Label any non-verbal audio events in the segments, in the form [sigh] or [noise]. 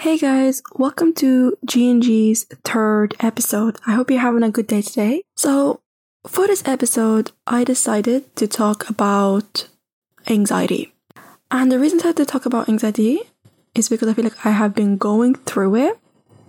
Hey guys, welcome to G&G's third episode. I hope you're having a good day today. So, for this episode, I decided to talk about anxiety. And the reason I had to talk about anxiety is because I feel like I have been going through it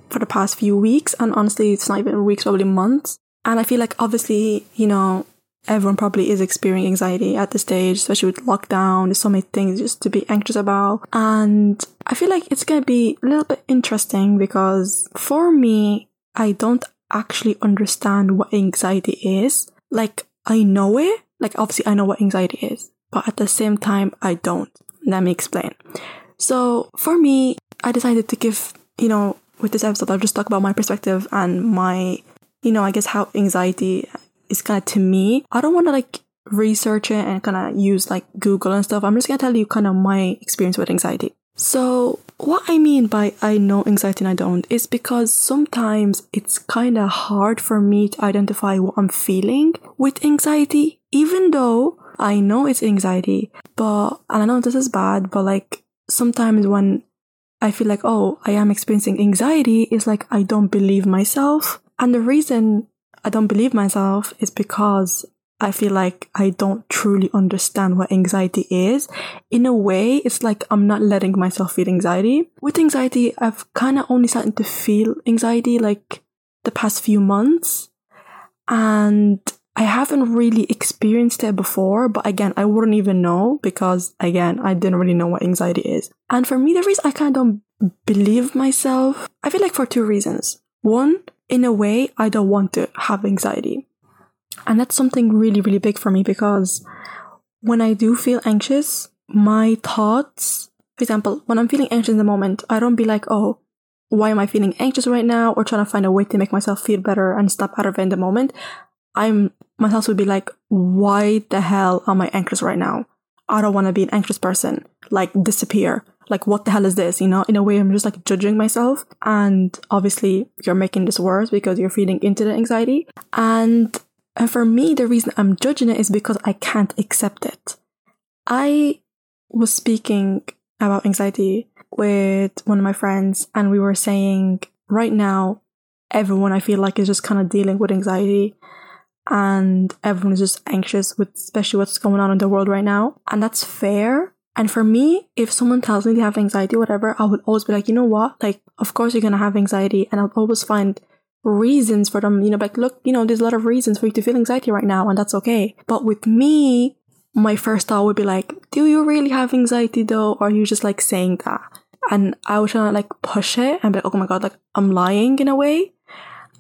for the past few weeks, and honestly, it's not even weeks, probably months. And I feel like obviously, you know, everyone probably is experiencing anxiety at this stage, especially with lockdown. There's so many things just to be anxious about. And I feel like it's to be a little bit interesting because for me, I don't actually understand what anxiety is. Like, I know it. Like, obviously, I know what anxiety is, but at the same time, I don't. Let me explain. So, for me, I decided to give, you know, with this episode, I'll just talk about my perspective and my, you know, I guess how anxiety is kind of to me. I don't want to like research it and kind of use like Google and stuff. I'm just going to tell you kind of my experience with anxiety. So, what I mean by I know anxiety and I don't is because sometimes it's kind of hard for me to identify what I'm feeling with anxiety, even though I know it's anxiety. But, and I know this is bad, but like sometimes when I feel like, oh, I am experiencing anxiety, it's like I don't believe myself. And the reason I don't believe myself is because I feel like I don't truly understand what anxiety is. In a way, it's like I'm not letting myself feel anxiety. With anxiety, I've kind of only started to feel anxiety like the past few months. And I haven't really experienced it before, but again, I wouldn't even know because again, I didn't really know what anxiety is. And for me, the reason I kind of don't believe myself, I feel like for two reasons. One, in a way, I don't want to have anxiety. And that's something really, really big for me because when I do feel anxious, my thoughts, for example, when I'm feeling anxious in the moment, I don't be like, oh, why am I feeling anxious right now? Or trying to find a way to make myself feel better and step out of it in the moment. I'm, my thoughts would be like, why the hell am I anxious right now? I don't want to be an anxious person. Like, disappear. Like, what the hell is this? You know, in a way, I'm just like judging myself. And obviously, you're making this worse because you're feeding into the anxiety. And and for me, the reason I'm judging it is because I can't accept it. I was speaking about anxiety with one of my friends, and we were saying right now, everyone I feel like is just kind of dealing with anxiety, and everyone is just anxious with especially what's going on in the world right now. And that's fair. And for me, if someone tells me they have anxiety, whatever, I would always be like, you know what? Like, of course you're gonna have anxiety, and I'll always find reasons for them, you know, like, look, you know, there's a lot of reasons for you to feel anxiety right now, and that's okay. But with me, my first thought would be like, do you really have anxiety though? Or are you just like saying that? And I would try to like push it and be like, oh my god, like I'm lying in a way.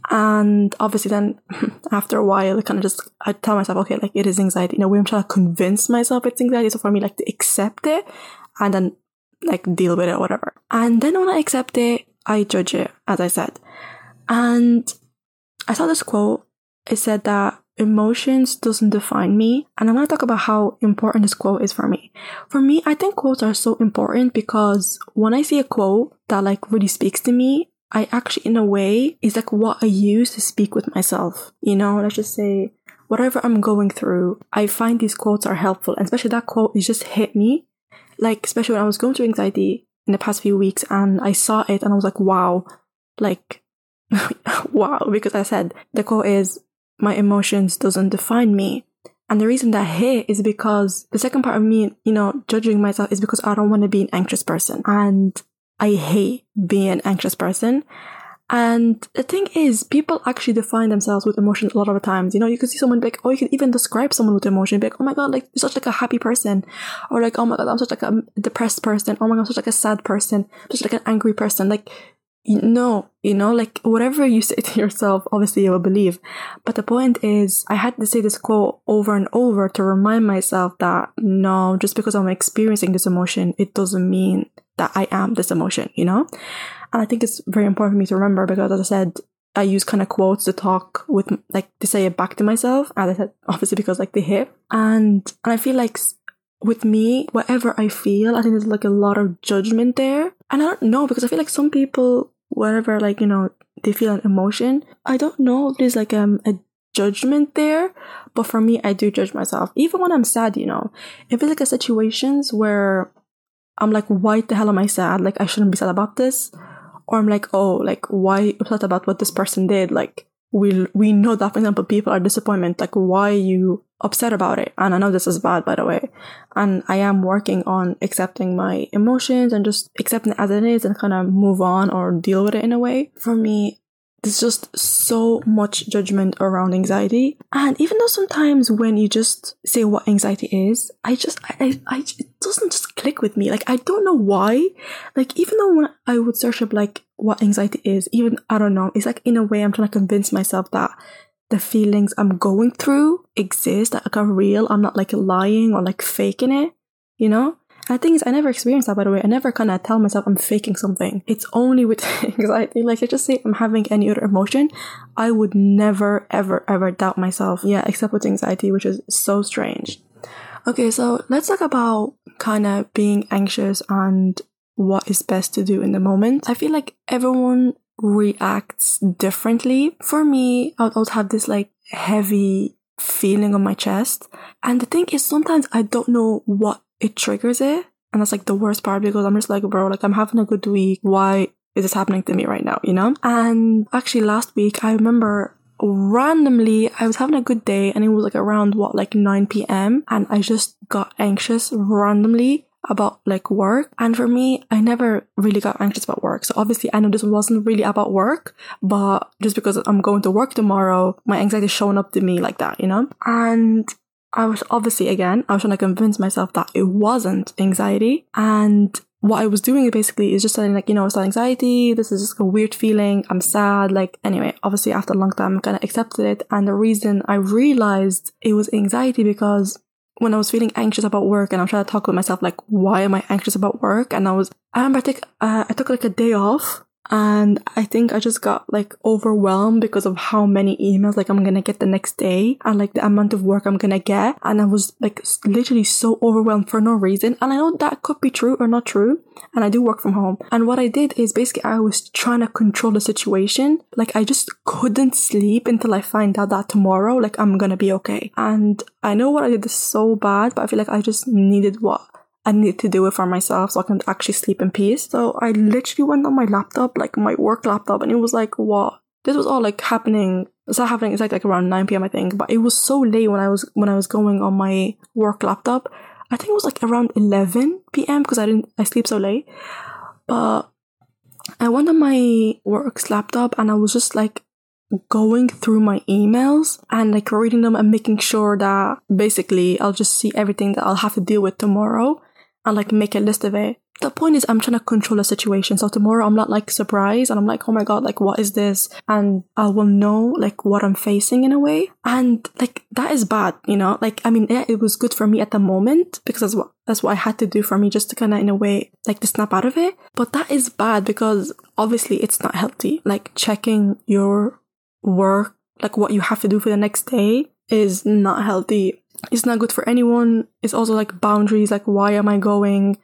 And obviously then [laughs] after a while, I kind of just, I tell myself, okay, like it is anxiety. In a way, I'm trying to convince myself it's anxiety. So for me, like to accept it and then like deal with it or whatever. And then when I accept it, I judge it, as I said. And I saw this quote. It said that emotions doesn't define me. And I want to talk about how important this quote is for me. For me, I think quotes are so important because when I see a quote that like really speaks to me, I actually, in a way, is like what I use to speak with myself. You know, let's just say whatever I'm going through, I find these quotes are helpful. And especially that quote, it just hit me. Like, especially when I was going through anxiety in the past few weeks and I saw it and I was like, wow, like, [laughs] wow. Because I said, the quote is, my emotions doesn't define me. And the reason that hit is because the second part of me, you know, judging myself is because I don't want to be an anxious person. And I hate being an anxious person. And the thing is, people actually define themselves with emotions a lot of the times. You know, you could see someone like, or you could even describe someone with emotion, be like, oh my god, like you're such like a happy person, or like, oh my god, I'm such like a depressed person. Oh my god, I'm such like a sad person, such like an angry person. Like, know, you know, like whatever you say [laughs] to yourself, obviously you will believe. But the point is, I had to say this quote over and over to remind myself that no, just because I'm experiencing this emotion, it doesn't mean that I am this emotion, you know? And I think it's very important for me to remember because, as I said, I use kind of quotes to talk with, like, to say it back to myself. As I said, [laughs] obviously because like they hit. And, and I feel like with me, whatever I feel, I think there's like a lot of judgment there. And I don't know because I feel like some people, whatever, like, you know, they feel an emotion. I don't know if there's like um, a judgment there, but for me, I do judge myself. Even when I'm sad, you know, if it's like a situations where I'm like, why the hell am I sad? Like, I shouldn't be sad about this. or I'm like, oh, like why upset about what this person did? Like we we know that for example people are disappointment. Like why you upset about it? And I know this is bad by the way. And I am working on accepting my emotions and just accepting it as it is and kind of move on or deal with it in a way. For me, there's just so much judgment around anxiety. And even though sometimes when you just say what anxiety is, I just, I, I, I, it doesn't just click with me. Like, I don't know why. Like, even though when I would search up, like, what anxiety is, even, I don't know, it's like in a way I'm trying to convince myself that the feelings I'm going through exist, that are real. I'm not like lying or like faking it, you know? And the thing is, I never experienced that, by the way. I never kind of tell myself I'm faking something. It's only with [laughs] anxiety. Like, I just say I'm having any other emotion. I would never, ever, ever doubt myself. Yeah, except with anxiety, which is so strange. Okay, so let's talk about kind of being anxious and what is best to do in the moment. I feel like everyone reacts differently. For me, I would have this like heavy feeling on my chest. And the thing is, sometimes I don't know what it triggers it. And that's like the worst part because I'm just like, bro, like I'm having a good week. Why is this happening to me right now? You know? And actually last week, I remember randomly I was having a good day and it was like around what, like 9 p.m. And I just got anxious randomly about like work. And for me, I never really got anxious about work. So obviously I know this wasn't really about work, but just because I'm going to work tomorrow, my anxiety is showing up to me like that, you know? And I was obviously again, I was trying to convince myself that it wasn't anxiety. And what I was doing basically is just saying like, you know, it's not anxiety. This is just a weird feeling. I'm sad. Like, anyway, obviously after a long time, I kind of accepted it. And the reason I realized it was anxiety because when I was feeling anxious about work and I'm trying to talk with myself, like, why am I anxious about work? And I was, I remember I, take, uh, I took like a day off and I think I just got like overwhelmed because of how many emails like I'm gonna get the next day and like the amount of work I'm gonna get. And I was like literally so overwhelmed for no reason. And I know that could be true or not true. And I do work from home. And what I did is basically I was trying to control the situation. Like I just couldn't sleep until I find out that tomorrow, like I'm gonna be okay. And I know what I did is so bad, but I feel like I just needed what I need to do it for myself so I can actually sleep in peace. So I literally went on my laptop, like my work laptop, and it was like, what? This was all like happening. It's not happening. It's like, like around 9 p.m. I think, but it was so late when I was when I was going on my work laptop. I think it was like around 11 p.m. because I didn't I sleep so late. But I went on my work's laptop and I was just like going through my emails and like reading them and making sure that basically I'll just see everything that I'll have to deal with tomorrow and like make a list of it. The point is I'm trying to control the situation. So tomorrow I'm not like surprised and I'm like, oh my god, like what is this? And I will know like what I'm facing in a way. And like that is bad, you know? Like I mean, yeah, it was good for me at the moment because that's what that's what I had to do for me just to kind of in a way like to snap out of it. But that is bad because obviously it's not healthy. Like checking your work, like what you have to do for the next day is not healthy it's not good for anyone. It's also like boundaries, like why am I going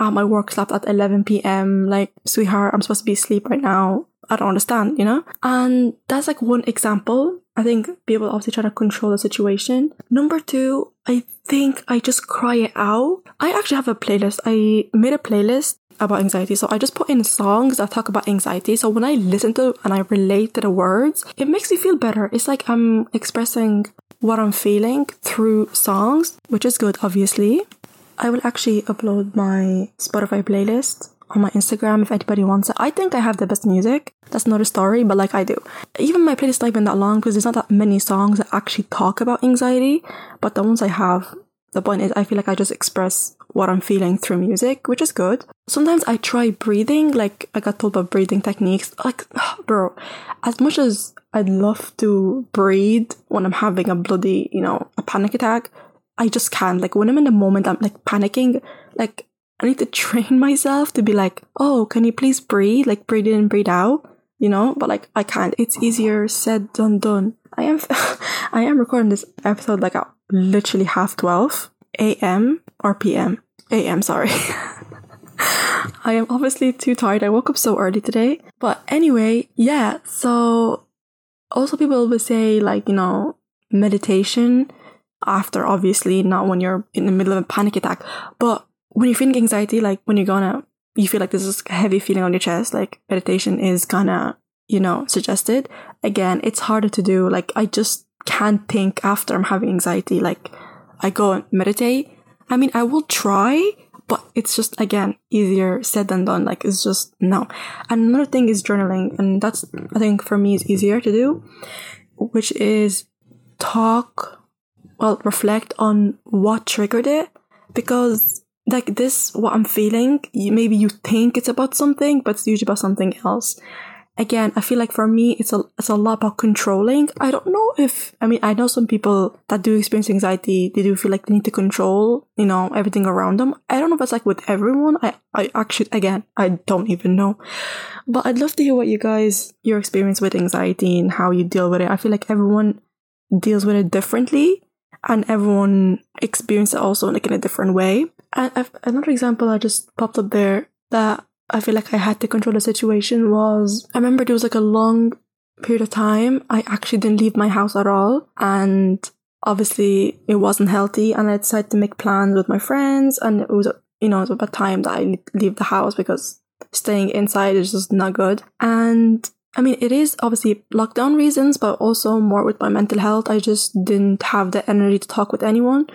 at my work slept at 11 p.m. Like, sweetheart, I'm supposed to be asleep right now. I don't understand, you know? And that's like one example. I think people obviously try to control the situation. Number two, I think I just cry it out. I actually have a playlist. I made a playlist about anxiety. So I just put in songs that talk about anxiety. So when I listen to and I relate to the words, it makes me feel better. It's like I'm expressing what I'm feeling through songs, which is good, obviously. I will actually upload my Spotify playlist on my Instagram if anybody wants it. I think I have the best music. That's not a story, but like I do. Even my playlist not been that long because there's not that many songs that actually talk about anxiety. But the ones I have, the point is I feel like I just express what I'm feeling through music, which is good. Sometimes I try breathing, like I got told about breathing techniques. Like, [sighs] bro, as much as I'd love to breathe when I'm having a bloody, you know, a panic attack. I just can't. Like when I'm in the moment, I'm like panicking. Like I need to [laughs] train myself to be like, oh, can you please breathe? Like breathe in, breathe out. You know, but like I can't. It's easier said than done. I am, [laughs] I am recording this episode like at literally half twelve a.m. or p.m. a.m. Sorry. [laughs] I am obviously too tired. I woke up so early today. But anyway, yeah, so also people will say like you know meditation after obviously not when you're in the middle of a panic attack but when you're feeling anxiety like when you're gonna you feel like this is a heavy feeling on your chest, like meditation is of, you know, suggested. Again, it's harder to do. Like, I just can't think after I'm having anxiety. Like, I go and meditate. I mean, I will try, but it's just, again, easier said than done. Like, it's just no. Another thing is journaling. And that's, I think, for me, is easier to do, which is talk, well, reflect on what triggered it. Because like this what i'm feeling maybe you think it's about something but it's usually about something else again i feel like for me it's a it's a lot about controlling. I don't know if i mean i know some people that do experience anxiety they do feel like they need to control you know everything around them. I don't know if it's like with everyone. I i actually again i don't even know. But i'd love to hear what you guys your experience with anxiety and how you deal with it. I feel like everyone deals with it differently and everyone experiences it also like in a different way. And I've, another example that just popped up there that I feel like I had to control the situation was I remember there was like a long period of time I actually didn't leave my house at all. And obviously it wasn't healthy. And I decided to make plans with my friends. And it was, you know, it was about time that I leave the house because staying inside is just not good. And I mean, it is obviously lockdown reasons, but also more with my mental health. I just didn't have the energy to talk with anyone.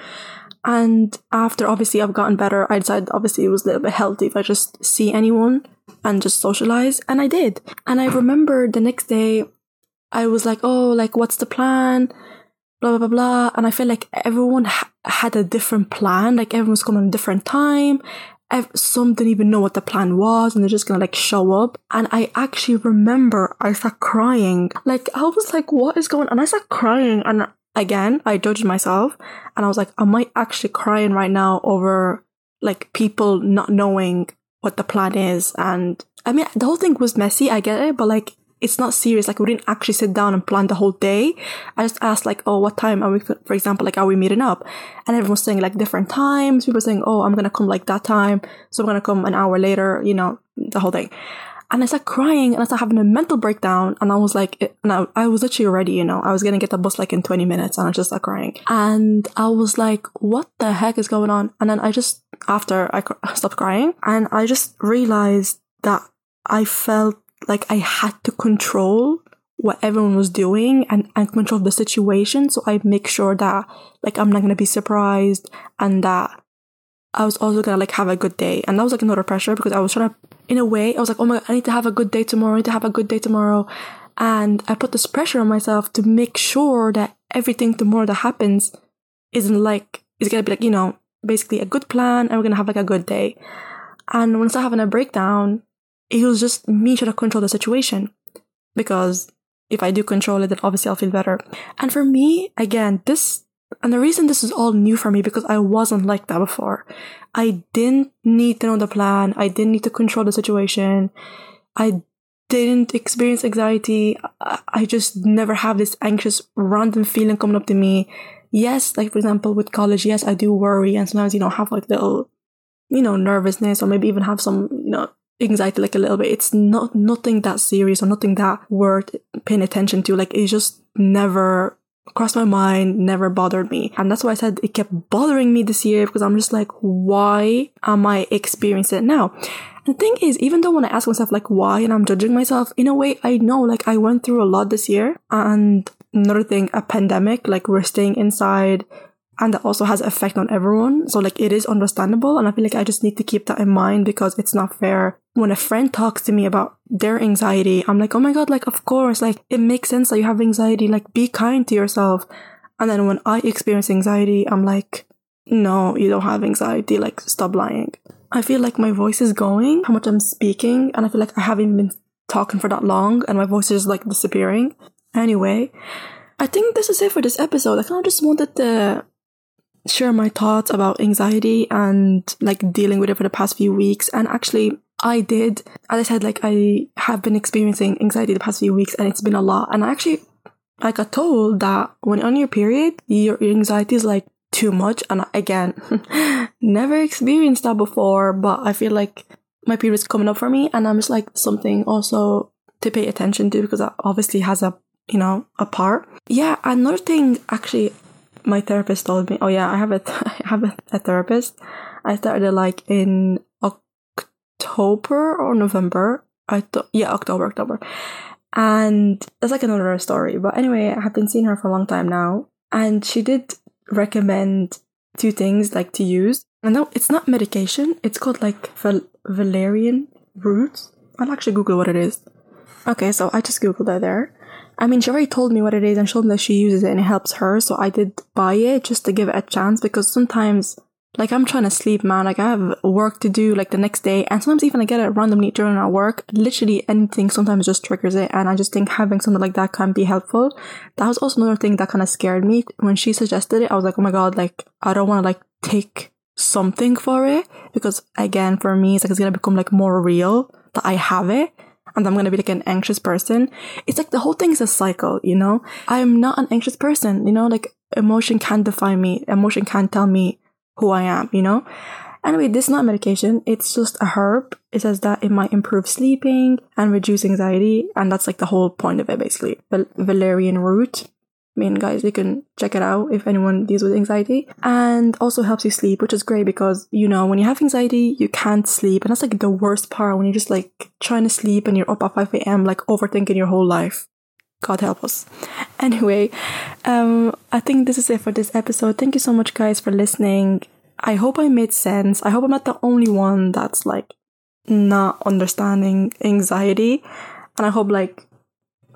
And after obviously I've gotten better, I decided obviously it was a little bit healthy if I just see anyone and just socialize. And I did. And I remember the next day, I was like, oh, like, what's the plan? Blah, blah, blah, blah. And I feel like everyone ha- had a different plan. Like everyone's coming at a different time. Some didn't even know what the plan was and they're just gonna like show up. And I actually remember I started crying. Like, I was like, what is going on? And I started crying and again, I judged myself and I was like, am I actually crying right now over like people not knowing what the plan is? And I mean, the whole thing was messy. I get it, but like, it's not serious. Like, we didn't actually sit down and plan the whole day. I just asked, like, oh, what time are we, for example, like, are we meeting up? And everyone was saying, like, different times. People saying, oh, I'm going to come like that time. So I'm going to come an hour later, you know, the whole thing. And I started crying and I started having a mental breakdown. And I was like, and I, I was literally ready, you know, I was going to get the bus like in 20 minutes and I just started crying. And I was like, what the heck is going on? And then I just, after I [laughs] stopped crying and I just realized that I felt like I had to control what everyone was doing and, and control the situation. So I make sure that like I'm not going to be surprised and that I was also gonna like have a good day. And that was like another pressure because I was trying to, in a way, I was like, oh my God, I need to have a good day tomorrow. I need to have a good day tomorrow. And I put this pressure on myself to make sure that everything tomorrow that happens isn't like, is gonna be like, you know, basically a good plan and we're gonna have like a good day. And when I having a breakdown, it was just me trying to control the situation. Because if I do control it, then obviously I'll feel better. And for me, again, this and the reason this is all new for me because I wasn't like that before. I didn't need to know the plan. I didn't need to control the situation. I didn't experience anxiety. I just never have this anxious random feeling coming up to me. Yes, like for example with college, yes, I do worry and sometimes you know have like little, you know, nervousness or maybe even have some, you know, anxiety like a little bit. It's not nothing that serious or nothing that worth paying attention to. Like it's just never crossed my mind, never bothered me. And that's why I said it kept bothering me this year because I'm just like, why am I experiencing it now? The thing is, even though when I ask myself like why and I'm judging myself, in a way I know like I went through a lot this year and another thing, a pandemic, like we're staying inside, and that also has effect on everyone. So like it is understandable. And I feel like I just need to keep that in mind because it's not fair. When a friend talks to me about their anxiety, I'm like, oh my God, like, of course, like it makes sense that you have anxiety. Like be kind to yourself. And then when I experience anxiety, I'm like, no, you don't have anxiety. Like stop lying. I feel like my voice is going, how much I'm speaking. And I feel like I haven't been talking for that long and my voice is like disappearing. Anyway, I think this is it for this episode. I kind of just wanted to share my thoughts about anxiety and like dealing with it for the past few weeks. And actually, I did, as I said, like I have been experiencing anxiety the past few weeks and it's been a lot. And I actually, I got told that when on your period, your, anxiety is like too much. And again, [laughs] never experienced that before, but I feel like my period is coming up for me and I'm just like something also to pay attention to because that obviously has a you know a part yeah another thing actually my therapist told me, oh yeah, I have a, th- [laughs] I have a, a therapist. I started like in October or November. I thought, yeah, October, October. And that's like another story. But anyway, I have been seeing her for a long time now. And she did recommend two things like to use. And no, it's not medication. It's called like val- valerian root. I'll actually Google what it is. Okay, so I just Googled it there. I mean, she already told me what it is and showed me that she uses it and it helps her. So I did buy it just to give it a chance because sometimes like I'm trying to sleep, man. Like I have work to do like the next day, and sometimes even I get it randomly during our work. Literally anything sometimes just triggers it, and I just think having something like that can be helpful. That was also another thing that kind of scared me when she suggested it. I was like, oh my god, like I don't want to like take something for it because again, for me, it's like it's gonna become like more real that I have it. And I'm gonna be like an anxious person. It's like the whole thing is a cycle, you know? I'm not an anxious person, you know? Like emotion can't define me. Emotion can't tell me who I am, you know? Anyway, this is not medication, it's just a herb. It says that it might improve sleeping and reduce anxiety, and that's like the whole point of it basically. Val- valerian root. Mean, guys, you can check it out if anyone deals with anxiety. And also helps you sleep, which is great because, you know, when you have anxiety, you can't sleep. And that's like the worst part when you're just like trying to sleep and you're up at 5 a.m., like overthinking your whole life. God help us. [laughs] Anyway, um, I think this is it for this episode. Thank you so much, guys, for listening. I hope I made sense. I hope I'm not the only one that's like not understanding anxiety. And I hope like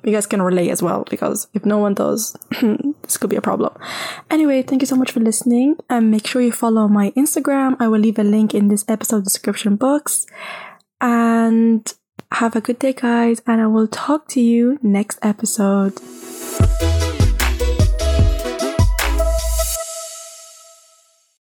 you guys can relate as well because if no one does, [clears throat] this could be a problem. Anyway, thank you so much for listening and make sure you follow my Instagram. I will leave a link in this episode description box. And have a good day, guys, and I will talk to you next episode.